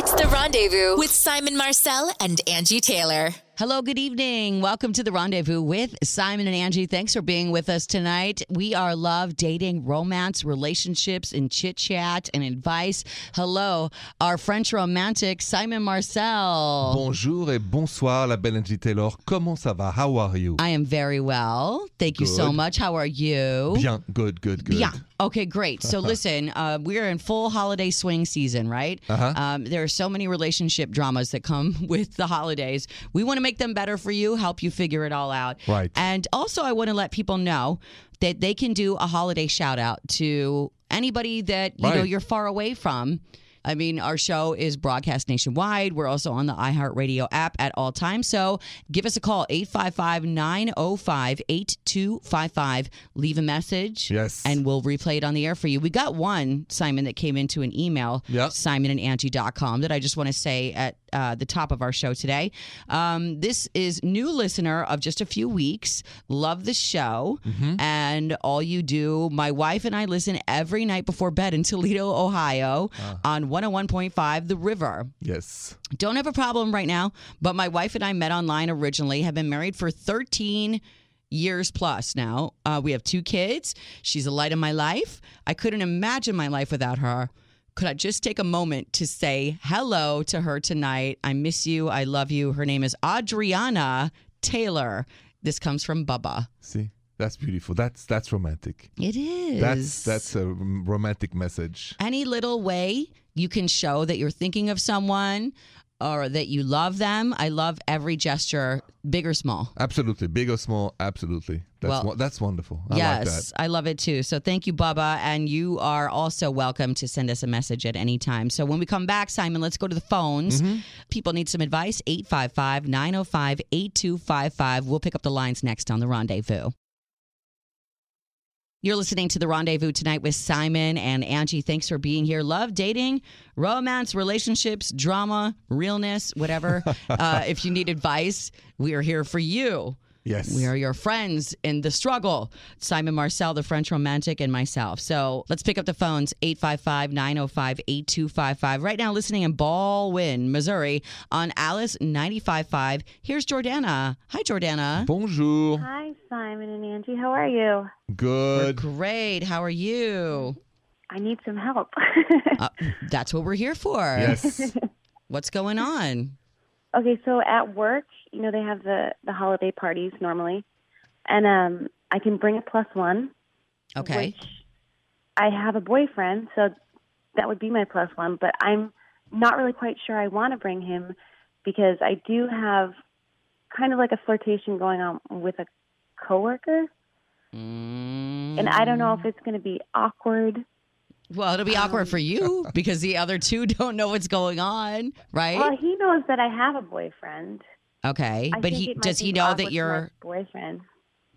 It's the rendezvous with Simon Marcel and Angi Taylor. Hello, good evening. Welcome to the rendezvous with Simon and Angi. Thanks for being with us tonight. We are love, dating, romance, relationships, and chit chat and advice. Hello, our French romantic, Simon Marcel. Bonjour et bonsoir, la belle Angi Taylor. Comment ça va? How are you? I am very well. Thank you so much. How are you? Bien, good, good, good. Yeah. Okay, great. So listen, uh, we're in full holiday swing season, right? Uh-huh. Um, there are so many relationship dramas that come with the holidays. We want to make them better for you, help you figure it all out. Right. And also, I want to let people know that they can do a holiday shout out to anybody that you know you're far away from. I mean, our show is broadcast nationwide. We're also on the iHeartRadio app at all times. So give us a call, 855 905 8255. Leave a message. Yes. And we'll replay it on the air for you. We got one, Simon, that came into an email, Yep. simonandangie.com, that I just want to say at uh, the top of our show today. Um, this is new listener of just a few weeks. Love the show. And all you do, my wife and I listen every night before bed in Toledo, Ohio on 101.5 The River. Yes. Don't have a problem right now, but my wife and I met online originally, have been married for 13 years plus now. Uh, we have two kids. She's a light in my life. I couldn't imagine my life without her. Could I just take a moment to say hello to her tonight? I miss you. I love you. Her name is Adriana Taylor. This comes from Bubba. See, that's beautiful. That's that's romantic. It is. That's that's a romantic message. any little way you can show that you're thinking of someone or that you love them. I love every gesture, big or small. Absolutely, big or small. Absolutely. That's Well, that's wonderful. I like yes, that. I love it too. So thank you, Bubba. And you are also welcome to send us a message at any time. So when we come back, Simon, let's go to the phones. Mm-hmm. People need some advice. 855 905 8255. We'll pick up the lines next on The Rendezvous. You're listening to The Rendezvous tonight with Simon and Angi. Thanks for being here. Love, dating, romance, relationships, drama, realness, whatever. uh, if you need advice, we are here for you. Yes. We are your friends in the struggle. Simon Marcel, the French romantic, and myself. So let's pick up the phones 855 905 8255. Right now, listening in Ballwin, Missouri on Alice 955. Here's Jordana. Hi, Jordana. Bonjour. Hi, Simon and Angi. How are you? Good. Great. How are you? I need some help. Uh, that's what we're here for. Yes. What's going on? okay, so at work, you know, they have the the holiday parties normally, and um, I can bring a plus one. Okay. Which I have a boyfriend, so that would be my plus one. But I'm not really quite sure I want to bring him because I do have kind of like a flirtation going on with a coworker, Mm, and I don't know if it's going to be awkward. well, it'll be awkward for you because the other two don't know what's going on, right? Well, he knows that I have a boyfriend. Okay. I but he does he know that for you're boyfriend?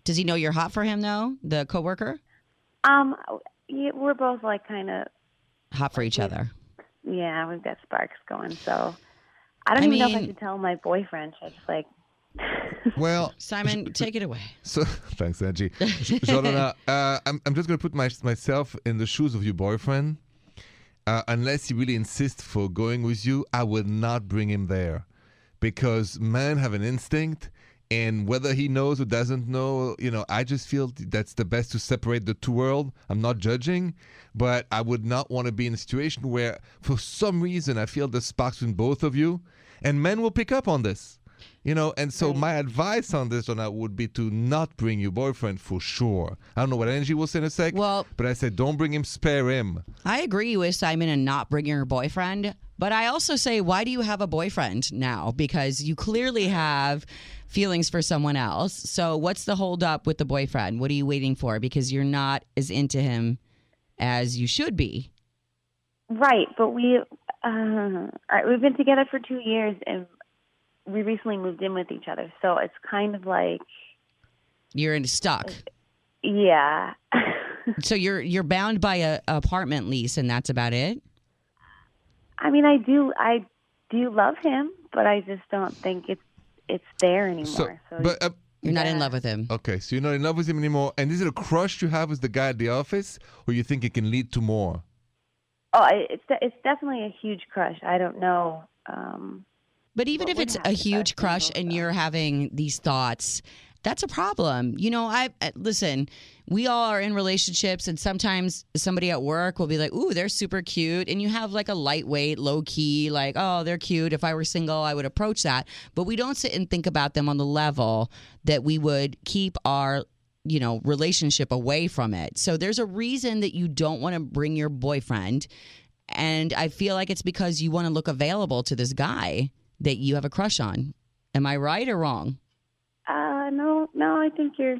Does he know you're hot for him though? The coworker? Um, we're both like kind of Hot for each other. yeah, we've got sparks going. So I don't I even know if I mean- should tell my boyfriend. Should I just like Well, Simon, take it away. So thanks, Angi. J- Jordana, uh, I'm I'm just gonna put my, myself in the shoes of your boyfriend. Uh, unless he really insists for going with you, I would not bring him there, because men have an instinct, and whether he knows or doesn't know, you know, I just feel that's the best to separate the two world. I'm not judging, but I would not want to be in a situation where, for some reason, I feel the sparks in both of you, and men will pick up on this. You know, and so my advice on this one uh, would be to not bring your boyfriend for sure. I don't know what Angi will say in a sec. Well- but I said don't bring him, spare him. I agree with Simon and not bringing your boyfriend, but I also say, why do you have a boyfriend now? Because you clearly have feelings for someone else. So what's the holdup with the boyfriend? What are you waiting for? Because you're not as into him as you should be. right. But we uh, we've been together for two years, and we recently moved in with each other. So it's kind of like You're in stuck. yeah. So you're you're bound by a, a apartment lease, and that's about it. I mean, I do I do love him, but I just don't think it's it's there anymore. So, but uh, You're not in love with him. okay, so you're not in love with him anymore. And is it a crush you have with the guy at the office, or you think it can lead to more? Oh, it's de- it's definitely a huge crush. I don't know. Um, But even What if it's a huge crush and though? you're having these thoughts, that's a problem. You know, I listen, we all are in relationships and sometimes somebody at work will be like, "Ooh, they're super cute." And you have like a lightweight, low key like, "Oh, they're cute. If I were single, I would approach that." But we don't sit and think about them on the level that we would keep our you know, relationship away from it. So there's a reason that you don't want to bring your boyfriend. And I feel like it's because you want to look available to this guy that you have a crush on. Am I right or wrong? uh, no, no, I think you're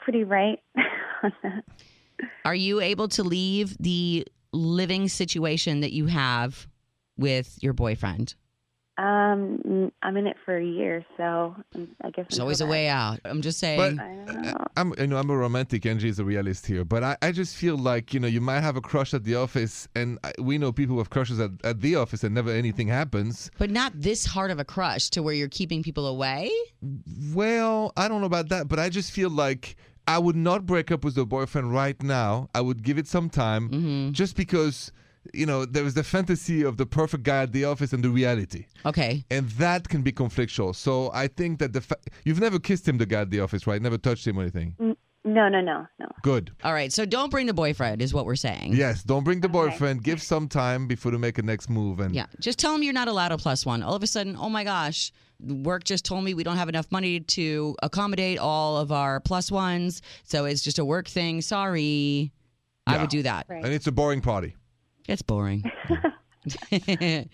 pretty right. Are you able to leave the living situation that you have with your boyfriend? Um, n- I'm in it for a year, so um, I guess There's always a way out. I'm just saying. But I don't know. I'm, you know, I'm a romantic. Angi is a realist here, but I, I just feel like you know, you might have a crush at the office, and I, we know people with crushes at, at the office, and never anything happens. but not this hard of a crush to where you're keeping people away. Well, I don't know about that, but I just feel like I would not break up with a boyfriend right now. I would give it some time, Mm-hmm. just because you know there is the fantasy of the perfect guy at the office and the reality, Okay. and that can be conflictual. So I think that the fa- you've never kissed him, the guy at the office, right? Never touched him or anything. No, no, no, no. Good. All right. So don't bring the boyfriend, is what we're saying. Yes, don't bring the Okay. boyfriend. Give some time before to make a next move. And Yeah. Just tell him you're not allowed a plus one. All of a sudden, oh my gosh, work just told me we don't have enough money to accommodate all of our plus ones. So it's just a work thing. Sorry. I Yeah. would do that. Right. and it's a boring party. It's boring.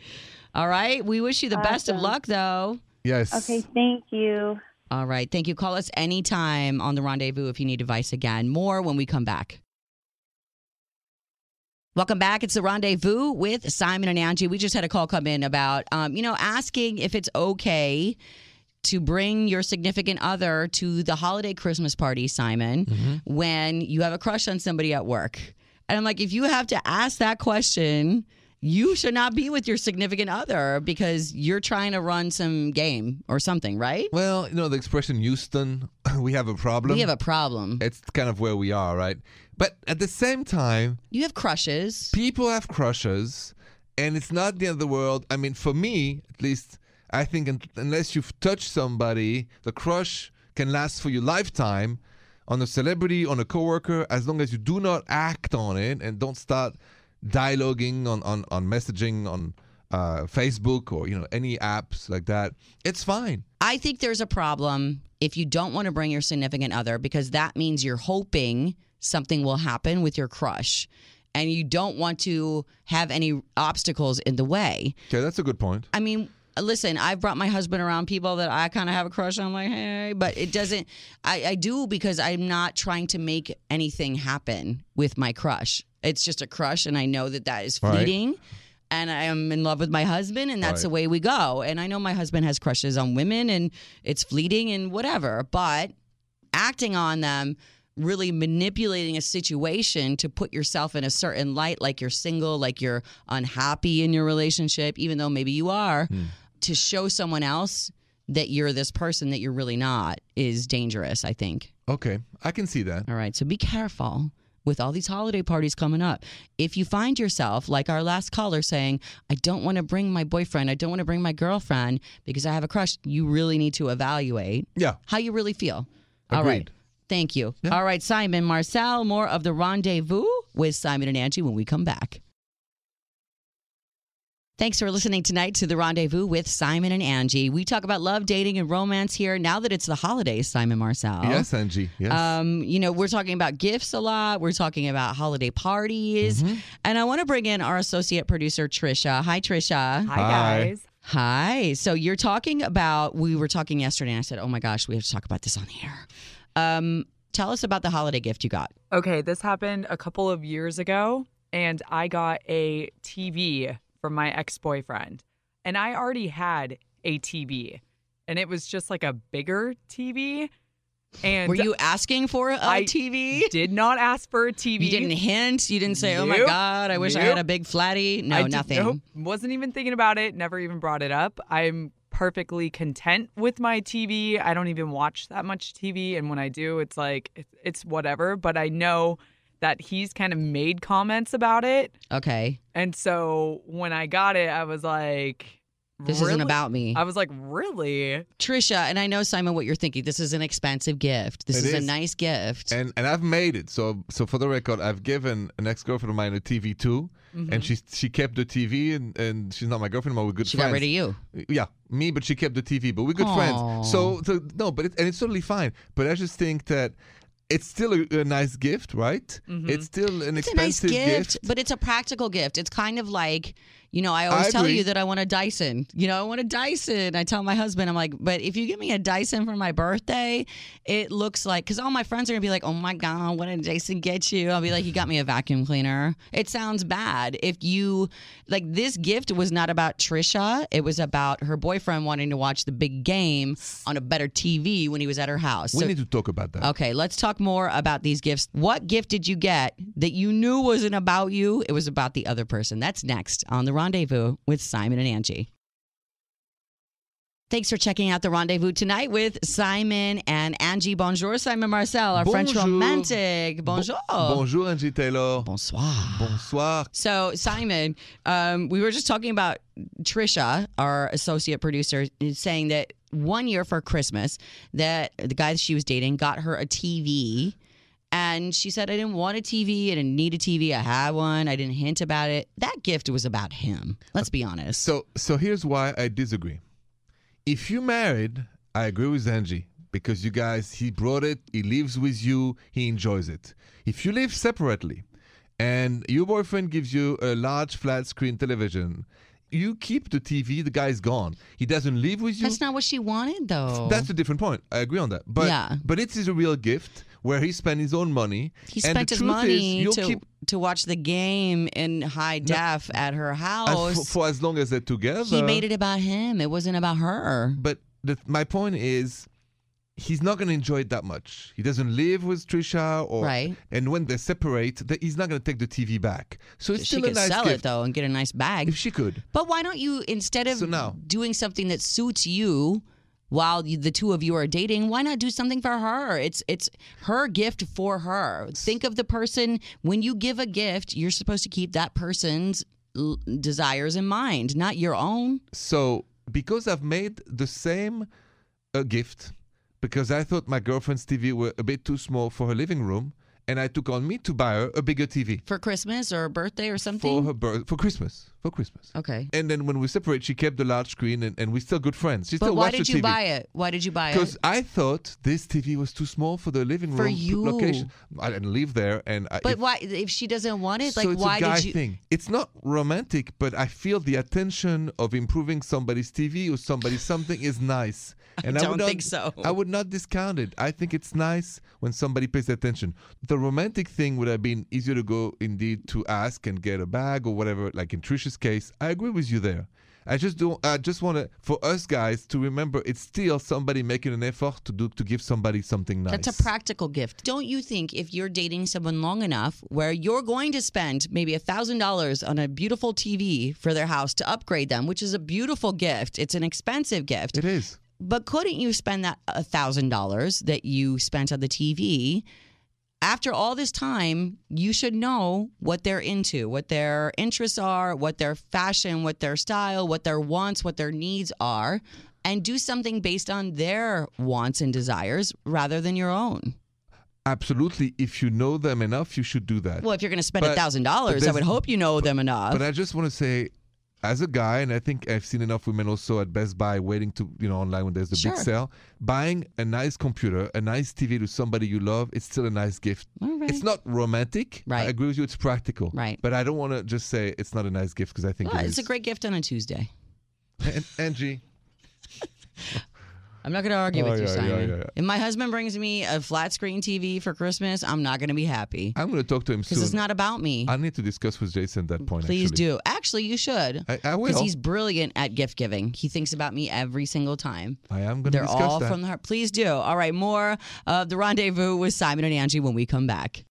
all right. We wish you the best of Awesome. luck, though. Yes. Okay, thank you. All right. Thank you. Call us anytime on the rendezvous if you need advice again. More when we come back. Welcome back. It's the rendezvous with Simon and Angi. We just had a call come in about, um, you know, asking if it's okay to bring your significant other to the holiday Christmas party, Simon, when you have a crush on somebody at work. And I'm like, if you have to ask that question, you should not be with your significant other because you're trying to run some game or something, right? Well, you know the expression Houston, we have a problem. We have a problem. it's kind of where we are, right? But at the same time, You have crushes. people have crushes, and it's not the end of the world. I mean, for me, at least, I think unless you've touched somebody, the crush can last for your lifetime on a celebrity, on a coworker, as long as you do not act on it and don't start dialoguing on, on, on messaging on uh, Facebook or you know any apps like that. It's fine. I think there's a problem if you don't want to bring your significant other because that means you're hoping something will happen with your crush and you don't want to have any obstacles in the way. Okay, that's a good point. I mean, listen, I've brought my husband around people that I kind of have a crush on. I'm like, hey, but it doesn't, I, I do because I'm not trying to make anything happen with my crush. It's just a crush, and I know that that is Right. fleeting. And I am in love with my husband, and that's Right. the way we go. And I know my husband has crushes on women, and it's fleeting and whatever. But acting on them, really manipulating a situation to put yourself in a certain light, like you're single, like you're unhappy in your relationship, even though maybe you are, hmm. To show someone else that you're this person that you're really not is dangerous, I think. Okay, I can see that. All right. So be careful with all these holiday parties coming up. If you find yourself, like our last caller, saying, I don't want to bring my boyfriend, I don't want to bring my girlfriend because I have a crush, you really need to evaluate Yeah. how you really feel. All right. Thank you. Yeah. All right, Simon, Marcel, more of the rendezvous with Simon and Angi when we come back. Thanks for listening tonight to the rendezvous with Simon and Angi. We talk about love, dating, and romance here now that it's the holidays, Simon Marcel. Yes, Angi. Yes. Um, you know, we're talking about gifts a lot. We're talking about holiday parties. Mm-hmm. And I want to bring in our associate producer, Trisha. Hi, Trisha. Hi, Hi. guys. Hi. So you're talking about, we were talking yesterday, and I said, oh my gosh, we have to talk about this on the air. Um, tell us about the holiday gift you got. Okay, this happened a couple of years ago, and I got a TV from my ex boyfriend. And I already had a TV, and it was just like a bigger TV. And Were you asking for a I TV? did not ask for a TV. You didn't hint. You didn't say, "Oh my God, I wish I had a big flatty." No, I did- nothing. nope, wasn't even thinking about it. Never even brought it up. I'm perfectly content with my TV. I don't even watch that much TV, and when I do, it's like it's whatever. But I know that he's kind of made comments about it. Okay. And so when I got it, I was like, This isn't about me. I was like, really? Trisha, and I know Simon what you're thinking. This is an expensive gift. This is a nice gift. And and I've made it. So so for the record, I've given an ex girlfriend of mine a TV too, and mm-hmm. she she kept the TV, and, and she's not my girlfriend but We're good she friends. got rid of you. Yeah, me, but she kept the TV. But we're good Aw. friends. So, so no, but it, and it's totally fine. But I just think that it's still a, a nice gift, right? Mm-hmm. It's still an It's a nice expensive gift, but it's a practical gift. It's kind of like, you know, I always I tell you that I want a Dyson. You know, I want a Dyson. I tell my husband, I'm like, but if you give me a Dyson for my birthday, it looks like, because all my friends are going to be like, oh my God, what did Jason get you? I'll be like, he got me a vacuum cleaner. It sounds bad. If you, like, this gift was not about Trisha, it was about her boyfriend wanting to watch the big game on a better TV when he was at her house. We So- need to talk about that. Okay, let's talk more about these gifts. What gift did you get that you knew wasn't about you? It was about the other person. That's next on The Rendezvous with Simon and Angi. Thanks for checking out The Rendezvous tonight with Simon and Angi. Bonjour, Simon Marcel, our French romantic. Bonjour. Bonjour, Angie Taylor. Bonsoir. Bonsoir. So, Simon, um, we were just talking about Trisha, our associate producer, saying that one year for Christmas, that the guy that she was dating got her a TV. And she said, I didn't want a TV. I didn't need a TV. I had one. I didn't hint about it. That gift was about him. Let's be honest. So, so here's why I disagree. If you married, I agree with Angi because you guys, he brought it, he lives with you, he enjoys it. If you live separately, and your boyfriend gives you a large flat screen television, you keep the TV. The guy's gone. He doesn't live with you. That's not what she wanted, though. That's a different point. I agree on that. But Yeah. but it is a real gift where he spent his own money. he and spent his money is, to, keep to watch the game in high def at her house. for, for as long as they're together. he made it about him. It wasn't about her. But the, my point is, he's not going to enjoy it that much. He doesn't live with Trisha, or Right. and when they separate, he's not going to take the TV back. So it's she still a could nice sell gift. it though and get a nice bag. If she could, But why don't you instead of So now- doing something that suits you while the two of you are dating, why not do something for her? It's it's her gift for her. Think of the person when you give a gift, you're supposed to keep that person's l- desires in mind, not your own. so because I've made the same uh, gift, because I thought my girlfriend's TV were a bit too small for her living room, and I took on me to buy her a bigger TV For Christmas or a birthday or something. for her birth for Christmas. For Christmas. okay. And then when we separate, she kept the large screen, and, and we're still good friends. She But still why did you TV. buy it? Why did you buy it? Because I thought this TV was too small for the living room For p- you. location. I didn't live there, and I, But if, why if she doesn't want it? so Like it's why a guy did you thing. It's not romantic, but I feel the attention of improving somebody's TV or somebody's something is nice. And don't would not, think so. I would not discount it. I think it's nice when somebody pays attention. The romantic thing would have been easier to go indeed to ask and get a bag or whatever. Like in Trisha's case, I agree with you there. I just don't. I just want to, for us guys, to remember it's still somebody making an effort to do to give somebody something nice. That's a practical gift. Don't you think if you're dating someone long enough where you're going to spend maybe a thousand dollars on a beautiful TV for their house to upgrade them, which is a beautiful gift. It's an expensive gift. It is. But couldn't you spend that a thousand dollars that you spent on the TV? After all this time, you should know what they're into, what their interests are, what their fashion, what their style, what their wants, what their needs are, and do something based on their wants and desires rather than your own. Absolutely. If you know them enough, you should do that. Well, if you're going to spend a $1,000, I would hope you know them enough. But I just want to say, as a guy, and I think I've seen enough women also at Best Buy waiting to, you know, online when there's the Sure. big sale, buying a nice computer, a nice TV to somebody you love, it's still a nice gift. Right. It's not romantic. Right. I agree with you. It's practical. Right. But I don't want to just say it's not a nice gift because I think Well, it it's a great gift on a Tuesday. And, Angi, I'm not going to argue Oh, with you, yeah, Simon. yeah, yeah. If my husband brings me a flat screen TV for Christmas, I'm not going to be happy I'm going to talk to him because soon. it's not about me. I need to discuss with Jason that point. Please actually. do. Actually, you should. I, I Because he's brilliant at gift giving. He thinks about me every single time. I am going to They're discuss all that. from the heart. Please do. All right, more of the rendezvous with Simon and Angi when we come back.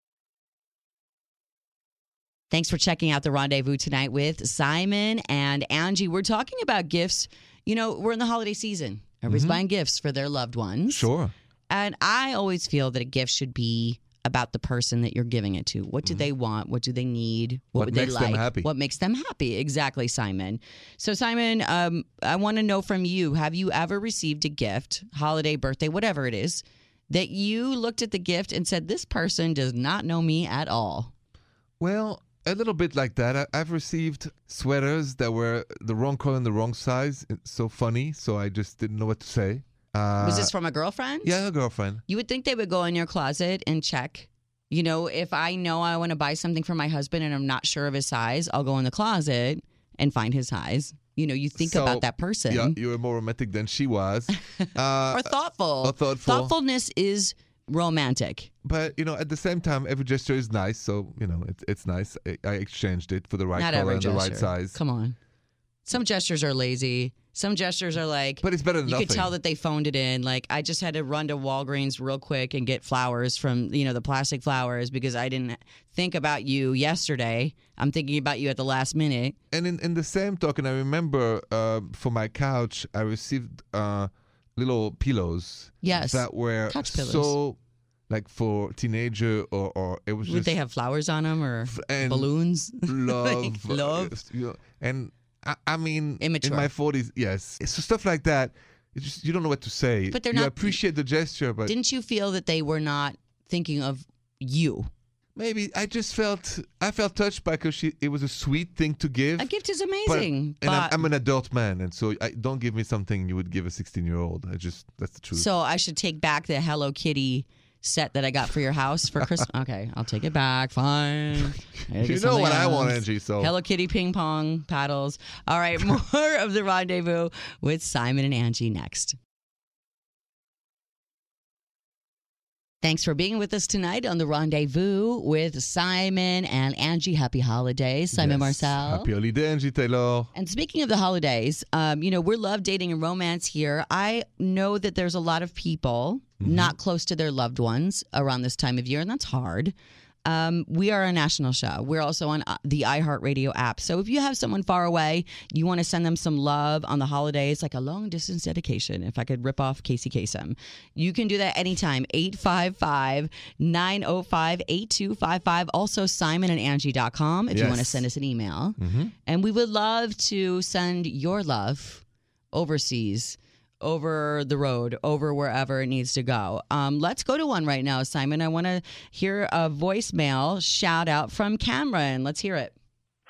Thanks for checking out the rendezvous tonight with Simon and Angi. We're talking about gifts. You know, we're in the holiday season. Everybody's buying gifts for their loved ones. Mm-hmm. sure. And I always feel that a gift should be about the person that you're giving it to. What do they want? What do they need? Mm-hmm. What would makes they them like? happy? What makes them happy? Exactly, Simon. So, Simon, um, I want to know from you: Have you ever received a gift, holiday, birthday, whatever it is, that you looked at the gift and said, "This person does not know me at all"? Well, a little bit like that. I, I've received sweaters that were the wrong color and the wrong size. It's so funny, so I just didn't know what to say. Uh, Was this from a girlfriend? Yeah, a girlfriend. You would think they would go in your closet and check. You know, if I know I want to buy something for my husband and I'm not sure of his size, I'll go in the closet and find his size. You know, you think So, about that person. Yeah, you were more romantic than she was. Uh, Or thoughtful. or thoughtful. Thoughtfulness is romantic. but you know, at the same time, every gesture is nice. So you know, it, it's nice. I, I exchanged it for the right not color every and gesture. the right size. Come on. Some gestures are lazy. Some gestures are like But it's better than you nothing. could tell that they phoned it in. Like I just had to run to Walgreens real quick and get flowers from you know the plastic flowers because I didn't think about you yesterday. I'm thinking about you at the last minute. and in, in the same token, I remember uh, for my couch, I received uh, little pillows. Yes. That were Couch pillows. so like for teenager or, or it was Would just they have flowers on them or balloons? love, Like love? uh, you know, and I, I mean, Immature. in my forties, yes, so stuff like that. Just you don't know what to say. But they're you not- appreciate the gesture, but Didn't you feel that they were not thinking of you? Maybe I just felt I felt touched by because it was a sweet thing to give. A gift is but- amazing, and I'm, but- I'm an adult man, and so I, don't give me something you would give a 16 year old. I just that's the truth. So I should take back the Hello Kitty set that I got for your house for Christmas. okay, I'll take it back. Fine. You know what something I want. Angi. So Hello Kitty ping pong paddles. All right, more of the rendezvous with Simon and Angi next. Thanks for being with us tonight on the rendezvous with Simon and Angi. Happy holidays, Simon Yes. Marcel. Happy holiday, Angi Taylor. And speaking of the holidays, um, you know, we're love dating and romance here. I know that there's a lot of people not close to their loved ones around this time of year, and that's hard. Um, we are a national show. We're also on uh, the iHeartRadio app. So if you have someone far away, you want to send them some love on the holidays, like a long distance dedication, if I could rip off Casey Kasem, you can do that anytime. 855 905 8255. Also, simonandangie.com if you want to send us an email. And we would love to send your love overseas, over the road, over wherever it needs to go. Um, let's go to one right now, Simon. I want to hear a voicemail shout out from Cameron. Let's hear it.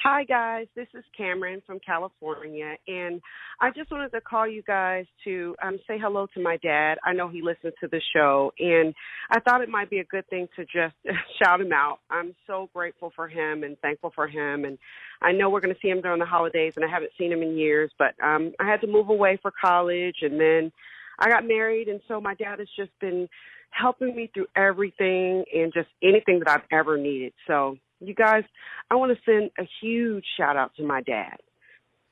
Hi, guys. This is Cameron from California, and I just wanted to call you guys to um, say hello to my dad. I know he listens to the show, and I thought it might be a good thing to just shout him out. I'm so grateful for him and thankful for him, and I know we're going to see him during the holidays, and I haven't seen him in years, but um, I had to move away for college, and then I got married, and so my dad has just been helping me through everything and just anything that I've ever needed. So, you guys, I want to send a huge shout out to my dad.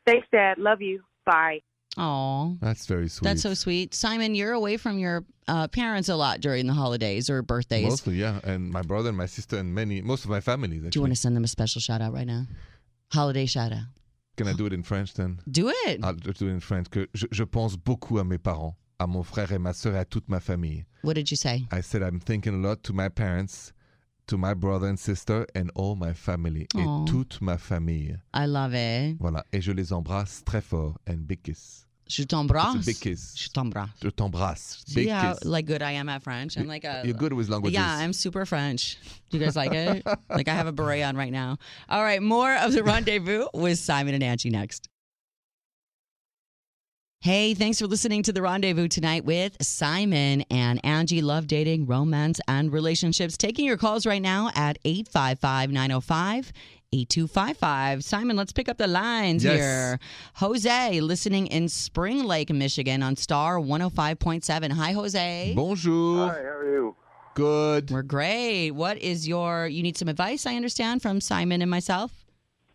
Thanks, Dad. Love you. Bye. Oh, That's very sweet. that's so sweet. Simon, you're away from your uh, parents a lot during the holidays or birthdays. Mostly, yeah. And my brother and my sister and many, most of my family. Do you want to send them a special shout out right now? Holiday shout out. Can I do it in French then? Do it. I'll do it in French. Que je, je pense beaucoup à mes parents, à mon frère et ma sœur, et à toute ma famille. What did you say? I said I'm thinking a lot to my parents, to my brother and sister, and all my family, Aw. et toute ma famille. I love it. Voilà. Et je les embrasse très fort. And big kiss. Je t'embrasse. Big kiss. Je t'embrasse. Je t'embrasse. See how kiss. like good I am at French. I'm like a You're good with languages. Yeah, I'm super French. Do you guys like it? like I have a beret on right now. All right, more of the rendezvous with Simon and Angi next. Hey, thanks for listening to the rendezvous tonight with Simon and Angi. Love dating, romance, and relationships. Taking your calls right now at 855 905 8255. Simon, let's pick up the lines Yes. here. Jose, listening in Spring Lake, Michigan on Star 105.7. Hi, Jose. Bonjour. Hi, how are you? Good. We're great. What is your? You need some advice, I understand, from Simon and myself.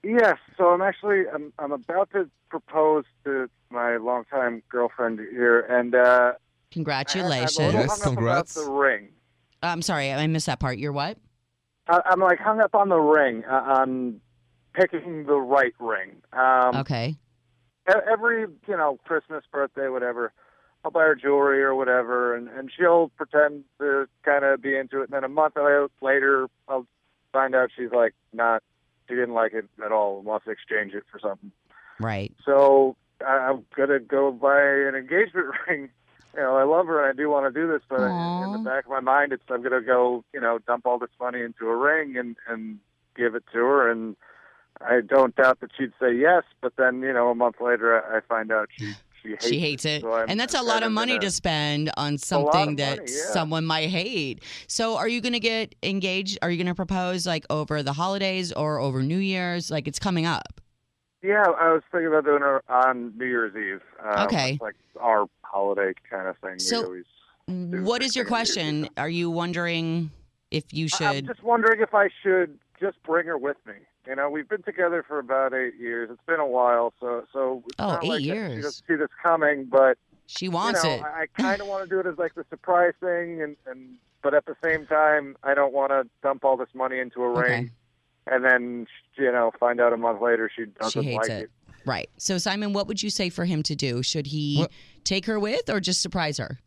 Yes, so I'm actually I'm I'm about to propose to my longtime girlfriend here, and uh, I- I'm a Congratulations. little Yes, hung up congrats. about the ring. I'm sorry, I missed that part. You're what? I, I'm like hung up on the ring, uh, on picking the right ring. Um, Okay. e- Every you know Christmas, birthday, whatever, I'll buy her jewelry or whatever, and and she'll pretend to kind of be into it. And then a month la- later, I'll find out she's like not, she didn't like it at all, and wants to exchange it for something. Right. So I, I'm gonna go buy an engagement ring. You know, I love her and I do want to do this, but Aw. in the back of my mind, it's I'm gonna go, you know, dump all this money into a ring and and give it to her, and I don't doubt that she'd say yes. But then, you know, a month later, I I find out she she hates, She hates it. So and that's a lot kinda money to spend on something that money, yeah. someone might hate. So, are you going to get engaged? Are you going to propose like over the holidays or over New Year's? Like it's coming up. Yeah, I was thinking about doing it on New Year's Eve. Um, Okay. like our holiday kind of thing. So, we always do What is your thing on New Year's question? Are you wondering if you I- I'm should? just wondering if I should just bring her with me. You know, we've been together for about eight years. It's been a while, so so. It's Oh, not eight like She years. doesn't see this coming, but She you wants know, it. I, I kind of want to do it as like the surprise thing, and and but at the same time, I don't want to dump all this money into a Okay. ring, and then you know find out a month later she doesn't She hates like it. Right. So, Simon, what would you say for him to do? Should he Well- take her with or just surprise her?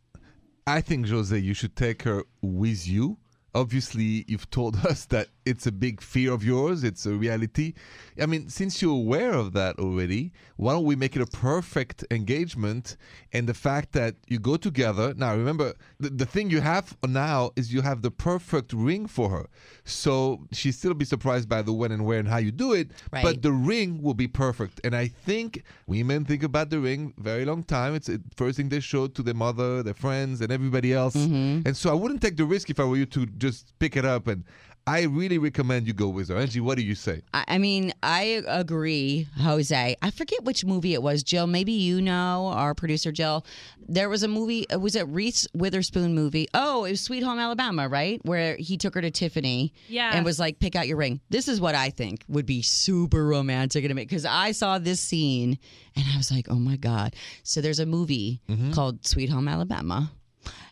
I think, Jose, you should take her with you. Obviously, you've told us that it's a big fear of yours. It's a reality. I mean, since you're aware of that already, why don't we make it a perfect engagement? And the fact that you go together. Now, remember, the, the thing you have now is you have the perfect ring for her. So she'll still be surprised by the when and where and how you do it. Right. But the ring will be perfect. And I think women think about the ring very long time. It's the first thing they show to their mother, their friends, and everybody else. Mm-hmm. And so I wouldn't take the risk if I were you to just pick it up. And I really recommend you go with her. Angi, what do you say? I I mean, I agree, Jose. I forget which movie it was, Jill. Maybe you know, our producer Jill. There was a movie. uh, Was it Reese Witherspoon movie? Oh, it was Sweet Home Alabama, right? Where he took her to Tiffany, Yeah. and was like, "Pick out your ring." This is what I think would be super romantic and because I saw this scene and I was like, "Oh my god!" So there's a movie called Sweet Home Alabama,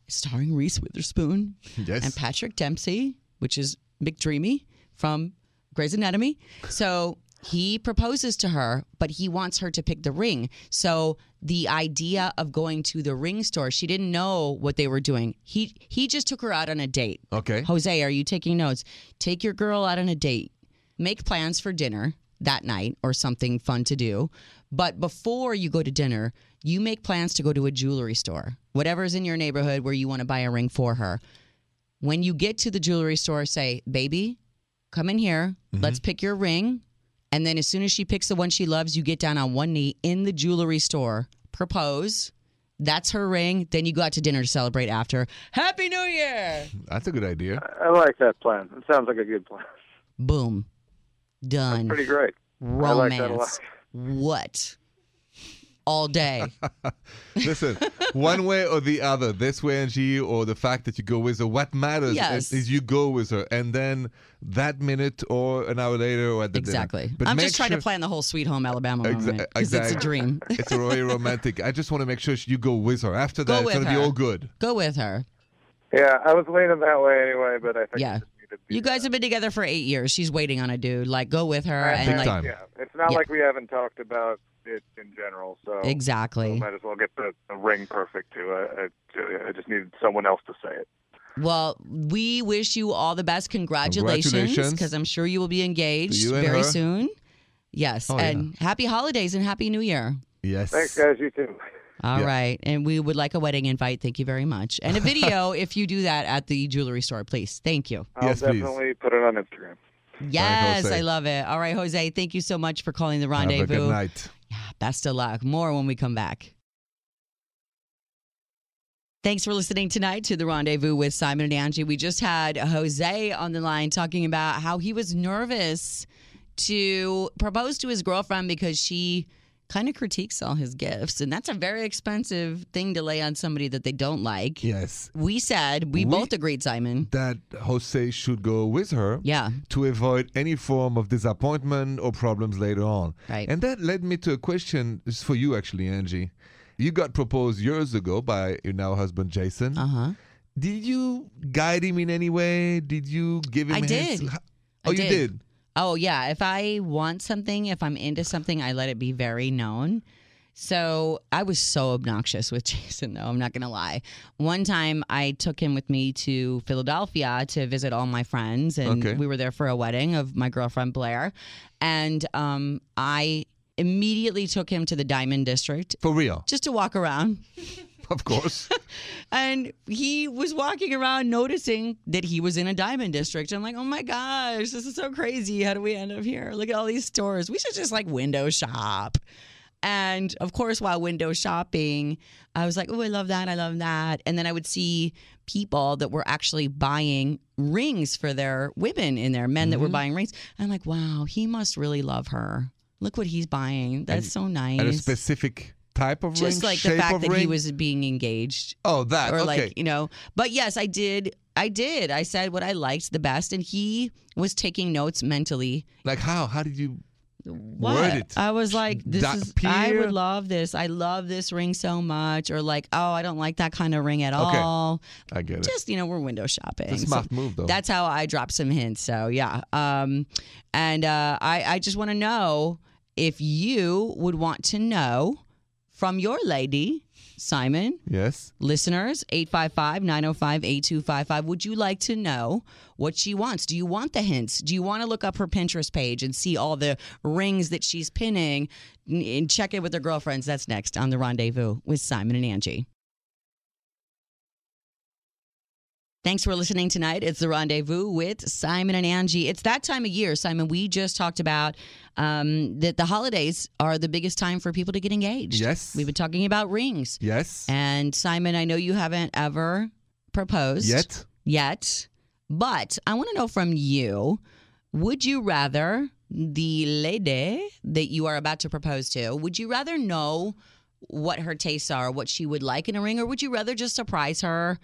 starring Reese Witherspoon Yes. and Patrick Dempsey, which is McDreamy from Grey's Anatomy. So he proposes to her, but he wants her to pick the ring. So the idea of going to the ring store, she didn't know what they were doing. He he just took her out on a date. Okay. Jose, are you taking notes? Take your girl out on a date. Make plans for dinner that night or something fun to do. But before you go to dinner, you make plans to go to a jewelry store, whatever's in your neighborhood where you want to buy a ring for her. When you get to the jewelry store, say, Baby, come in here. Mm-hmm. Let's pick your ring. And then as soon as she picks the one she loves, you get down on one knee in the jewelry store, propose. That's her ring. Then you go out to dinner to celebrate after. Happy New Year! That's a good idea. I like that plan. It sounds like a good plan. Boom. Done. Pretty great. I like that a lot. Romance. What? All day. Listen, one way or the other, this way, Angi, or the fact that you go with her, what matters Yes. is you go with her. And then that minute or an hour later or at the dinner. exactly. But I'm just trying sure- to plan the whole Sweet Home Alabama Exa- moment because it's a dream. it's very romantic. I just want to make sure you go with her. After Go that, it's going to be all good. Go with her. Yeah, I was leaning that way anyway, but I think Yeah. I just needed to be You guys have been together for eight years. She's waiting on a dude. Like, go with her I and Big like time. Yeah, it's not Yeah. like we haven't talked about it in general, so exactly. might as well get the, the ring perfect too. I, I, I just needed someone else to say it. Well, we wish you all the best. Congratulations, Congratulations. because I'm sure you will be engaged To you and very her. soon. Yes, Oh, and happy holidays and happy New Year. Yes. Thanks, guys. You too. All Yeah. right, and we would like a wedding invite. Thank you very much, and a video if you do that at the jewelry store, please. Thank you. I'll Yes, please. definitely put it on Instagram. Yes, Jose. I love it. All right, Jose, thank you so much for calling the rendezvous. Have a rendezvous. good night. Yeah, best of luck. More when we come back. Thanks for listening tonight to the rendezvous with Simon and Angi. We just had Jose on the line talking about how he was nervous to propose to his girlfriend because she kind of critiques all his gifts. And that's a very expensive thing to lay on somebody that they don't like. Yes. We said, we, We- both agreed, Simon. That Jose should go with her. Yeah, to avoid any form of disappointment or problems later on. Right. And that led me to a question this is for you, actually, Angi. You got proposed years ago by your now husband, Jason. uh huh. Did you guide him in any way? Did you give him I hints? did. H- I Oh, you did. did? Oh yeah, if I want something, if I'm into something, I let it be very known. So I was so obnoxious with Jason, though. I'm not going to lie. One time I took him with me to Philadelphia to visit all my friends, and Okay. we were there for a wedding of my girlfriend Blair. And um, I immediately took him to the Diamond District For real, just to walk around. of course. And he was walking around noticing that he was in a diamond district. I'm like, oh my gosh, this is so crazy. How do we end up here? Look at all these stores. We should just like window shop. And of course, while window shopping, I was like, oh, I love that. I love that. And then I would see people that were actually buying rings for their women in there, men that were mm-hmm. buying rings. I'm like, wow, he must really love her. Look what he's buying. That's so nice. And a specific type of ring, Just like the fact that he was being engaged Oh, that or okay. like you know but yes i did i did i said what i liked the best and he was taking notes mentally like how? How did you? what i was like this Da- is i would love this i love this ring so much or like oh i don't like that kind of ring at Okay. all I get it. just you know we're window shopping a So move, though. that's how i drop some hints so yeah um and uh i i just want to know if you would want to know from your lady simon yes. Listeners, 855 905 8255. Would you like to know what she wants? Do you want the hints? Do you want to look up her Pinterest page and see all the rings that she's pinning and- and check in with her girlfriends? That's next on The Rendezvous with Simon and Angi. Thanks for listening tonight. It's the rendezvous with Simon and Angi. It's that time of year, Simon. We just talked about um, that the holidays are the biggest time for people to get engaged. Yes. We've been talking about rings. Yes. And Simon, I know you haven't ever proposed Yet. Yet, but I want to know from you: Would you rather the lady that you are about to propose to? Would you rather know what her tastes are, what she would like in a ring, or would you rather just surprise her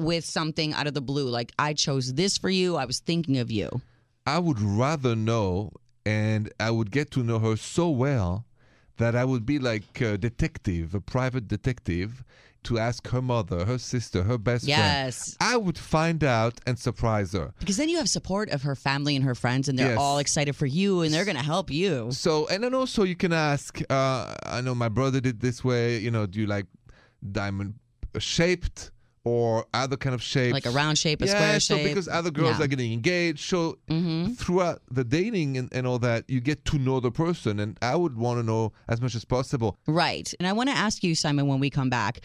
with something out of the blue, like I chose this for you, I was thinking of you? I would rather know, and I would get to know her so well that I would be like a detective, a private detective, to ask her mother, her sister, her best friend. Yes. I would find out and surprise her. Because then you have support of her family and her friends, and they're Yes. all excited for you, and they're going to help you. So, and then also you can ask, uh, I know my brother did this way, you know, do you like diamond shaped or other kind of shapes? Like a round shape, a yeah, square so shape. because other girls Yeah. are getting engaged, so Mhm. throughout the dating and, and all that, you get to know the person, and I would want to know as much as possible. Right. And I want to ask you, Simon, when we come back,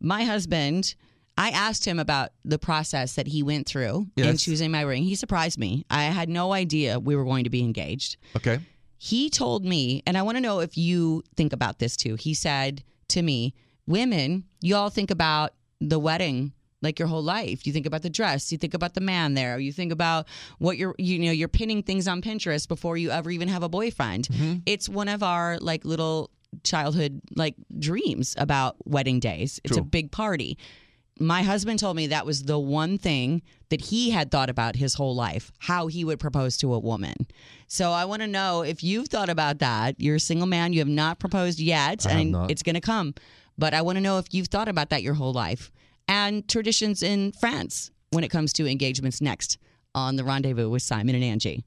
my husband, I asked him about the process that he went through in Yes. choosing my ring. He surprised me. I had no idea we were going to be engaged. Okay, He told me, and I want to know if you think about this too. He said to me, Women, you all think about the wedding like your whole life. You think about the dress, you think about the man there, you think about what you're you know, you're pinning things on Pinterest before you ever even have a boyfriend. It's one of our like little childhood like dreams about wedding days. It's a big party. My husband told me that was the one thing that he had thought about his whole life, how he would propose to a woman. So I want to know if you've thought about that. You're a single man, you have not proposed yet, I and it's going to come. But I want to know if you've thought about that your whole life and traditions in France when it comes to engagements next on The Rendezvous with Simon and Angi.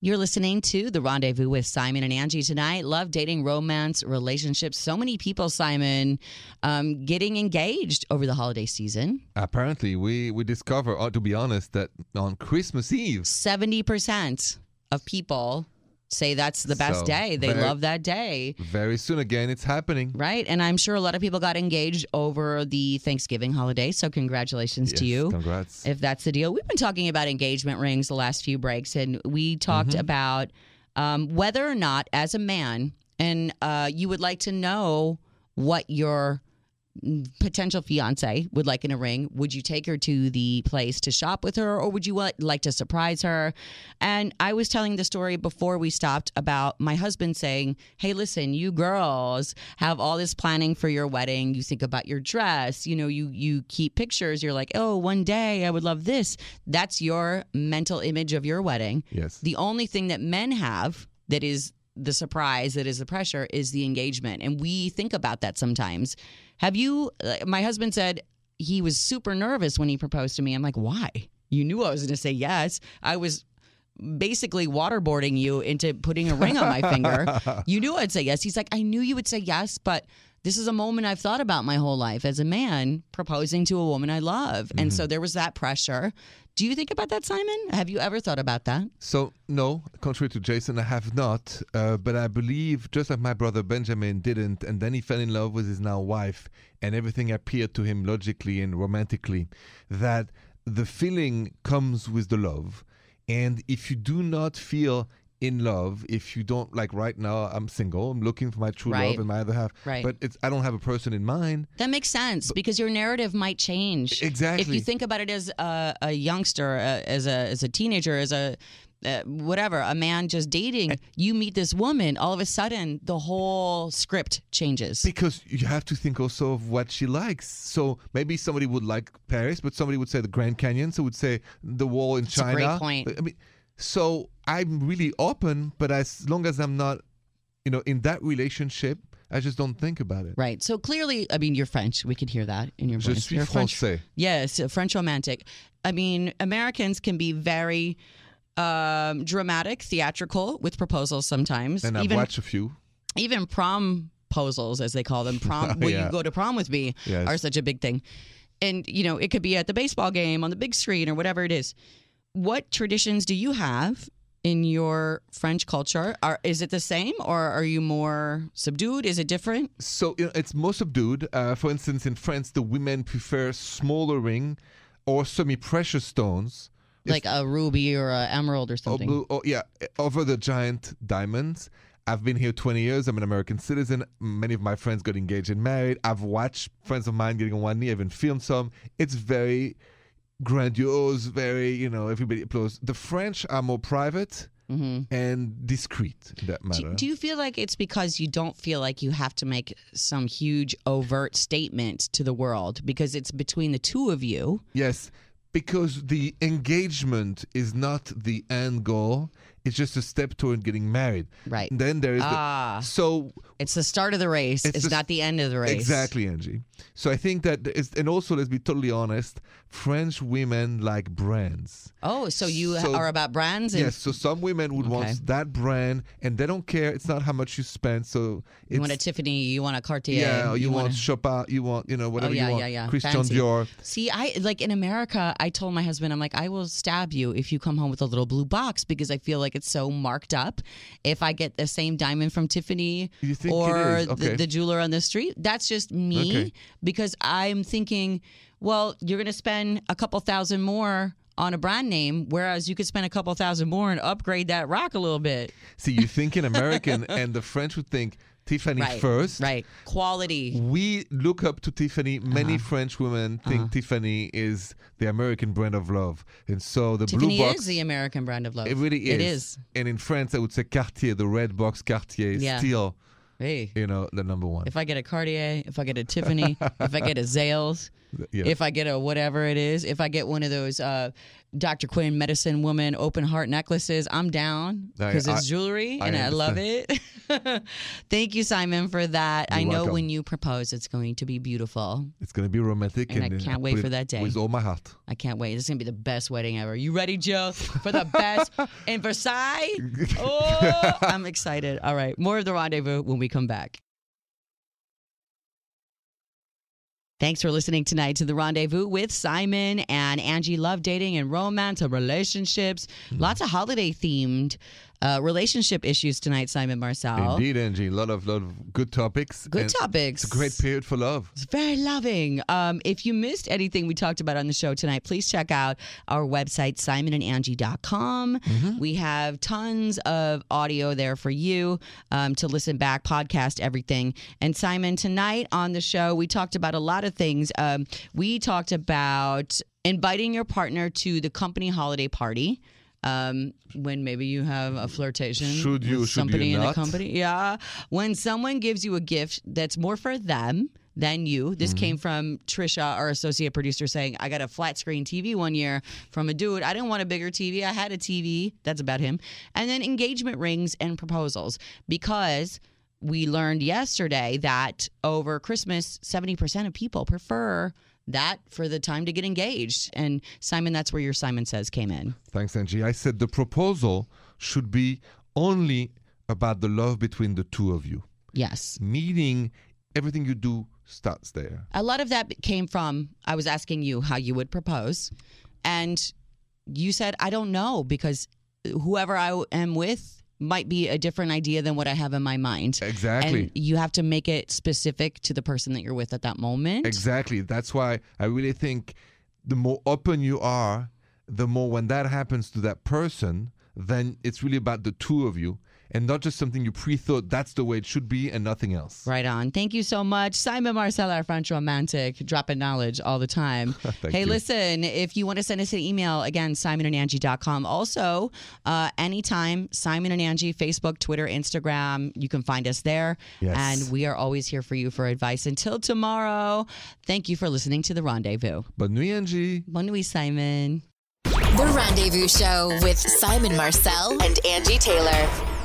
You're listening to The Rendezvous with Simon and Angi tonight. Love, dating, romance, relationships. So many people, Simon, um, getting engaged over the holiday season. apparently we we discover, uh, to be honest, that on Christmas Eve, 70% of people say that's the best So, day. They very- love that day. very soon again, it's happening. Right. And I'm sure a lot of people got engaged over the Thanksgiving holiday. So, congratulations to you. Congrats. if that's the deal. We've been talking about engagement rings the last few breaks, and we talked Mm-hmm. about um, whether or not, as a man, and uh, you would like to know what your potential fiance would like in a ring. Would you take her to the place to shop with her, or would you like to surprise her? And I was telling the story before we stopped about my husband saying, "Hey, listen, you girls have all this planning for your wedding. You think about your dress. You know, you you keep pictures. You're like, oh, one day I would love this. That's your mental image of your wedding. yes. The only thing that men have that is the surprise, that is the pressure, is the engagement. And we think about that sometimes. Have you, my husband said he was super nervous when he proposed to me. I'm like, why? You knew I was going to say yes. I was basically waterboarding you into putting a ring on my finger. You knew I'd say yes. He's like, I knew you would say yes, but this is a moment I've thought about my whole life as a man proposing to a woman I love. And mm-hmm. so there was that pressure. Do you think about that, Simon? Have you ever thought about that? So no, contrary to Jason, I have not. Uh, but I believe, just like my brother Benjamin didn't, and then he fell in love with his now wife, and everything appeared to him logically and romantically, that the feeling comes with the love, and if you do not feel in love, if you don't like right now, I'm single, I'm looking for my true Right. love and my other half, Right. but it's I don't have a person in mind. That makes sense because your narrative might change. Exactly. If you think about it as a, a youngster, uh, as a as a teenager, as a uh, whatever, a man just dating, you meet this woman, all of a sudden the whole script changes. Because you have to think also of what she likes. So maybe somebody would like Paris, but somebody would say the Grand Canyon. So would say the wall in That's a China. great point. I mean, so I'm really open, but as long as I'm not, you know, in that relationship, I just don't think about it. Right. So clearly, I mean, you're French. We could hear that in your voice. Je suis You're French. français. Yes, French romantic. I mean, Americans can be very um, dramatic, theatrical with proposals sometimes. And I've even watched a few. even prom proposals, as they call them, prom will you go to prom with me Yes. are such a big thing. And you know, it could be at the baseball game on the big screen or whatever it is. What traditions do you have in your French culture? Are is it the same or are you more subdued? Is it different? So you know, it's more subdued. Uh, for instance, in France, the women prefer smaller ring or semi-precious stones. It's- Like a ruby or a emerald or or something. blue, or, yeah, over the giant diamonds. I've been here 20 years. I'm an American citizen. Many of my friends got engaged and married. I've watched friends of mine getting on one knee. I've even filmed some. It's very grandiose, very, you know, everybody applauds. The French are more private hmm and discreet in that matter. Do, do you feel like it's because you don't feel like you have to make some huge overt statement to the world because it's between the two of you? yes, because the engagement is not the end goal. It's just a step toward getting married. Right. Then there is Ah. the. So It's the start of the race. It's, It's the- not the end of the race. Exactly, Angi. So I think that, and also let's be totally honest, French women like brands. Oh, so you So- are about brands and Yes, so some women would Okay. want that brand, and they don't care. It's not how much you spend. So it's, you want a Tiffany, you want a Cartier. yeah, or you, want Chopard, you want you know whatever Oh, yeah, you want. yeah, yeah. Christian Fancy. Dior. See, I like in America, I told my husband, I'm like, I will stab you if you come home with a little blue box because I feel like it's so marked up. If I get the same diamond from Tiffany You think it or is? the, the jeweler on the street, that's just me Okay. because I'm thinking, well, you're going to spend a couple thousand more on a brand name, whereas you could spend a couple thousand more and upgrade that rock a little bit. See, you think in American, and the French would think Tiffany Right. first. Right. Quality. We look up to Tiffany. Many Uh-huh. French women think Tiffany is the American brand of love, and so the Tiffany blue box is the American brand of love. It really is. It is. And in France, I would say Cartier, the red box Cartier, is Yeah. still, Hey. you know, the number one. If I get a Cartier, if I get a Tiffany, if I get a Zales, yeah. if I get a whatever it is, if I get one of those uh, Dr. Quinn medicine woman open heart necklaces, I'm down because it's jewelry I and I love it. Thank you, Simon, for that. I You're know welcome. when you propose, it's going to be beautiful. it's going to be romantic. And I uh, can't wait for that day. With all my heart. I can't wait. This is going to be the best wedding ever. You ready, Joe, for the best in Versailles? Oh, I'm excited. All right. More of the rendezvous when we come back. Thanks for listening tonight to the Rendezvous with Simon and Angi. Love dating and romance and relationships. Hmm. Lots of holiday themed uh, relationship issues tonight, Simon Marcel. Indeed, Angi. A lot of, lot of good topics. Good and topics. It's a great period for love. It's very loving. Um, if you missed anything we talked about on the show tonight, please check out our website, simonandangie.com. We have tons of audio there for you um, to listen back, podcast, everything. And Simon, tonight on the show, we talked about a lot of things. Um, we talked about inviting your partner to the company holiday party. Um, when maybe you have a flirtation Should you, with should you somebody in the company. Yeah. When someone gives you a gift that's more for them than you. This came from Trisha, our associate producer, saying, I got a flat screen TV one year from a dude. I didn't want a bigger TV. I had a TV. That's about him. And then engagement rings and proposals because we learned yesterday that over Christmas, 70% of people prefer that for the time to get engaged. And Simon, that's where your Simon Says came in. Thanks, Angi. I said the proposal should be only about the love between the two of you, Yes. meaning everything you do starts there. A lot of that came from I was asking you how you would propose. And you said, I don't know because whoever I am with might be a different idea than what I have in my mind. Exactly. And you have to make it specific to the person that you're with at that moment. Exactly. That's why I really think the more open you are, the more when that happens to that person, then it's really about the two of you and not just something you pre thought that's the way it should be and nothing else. Right on. Thank you so much. Simon Marcel, our French romantic, dropping knowledge all the time. Thank hey, you. listen, if you want to send us an email, again, simonandangie.com. Also, uh, anytime, Simon and Angi, Facebook, Twitter, Instagram, you can find us there. Yes. And we are always here for you for advice. Until tomorrow, thank you for listening to The Rendezvous. Bonne nuit, Angi. Bonne nuit, Simon. The Rendezvous Show with Simon Marcel and Angi Taylor.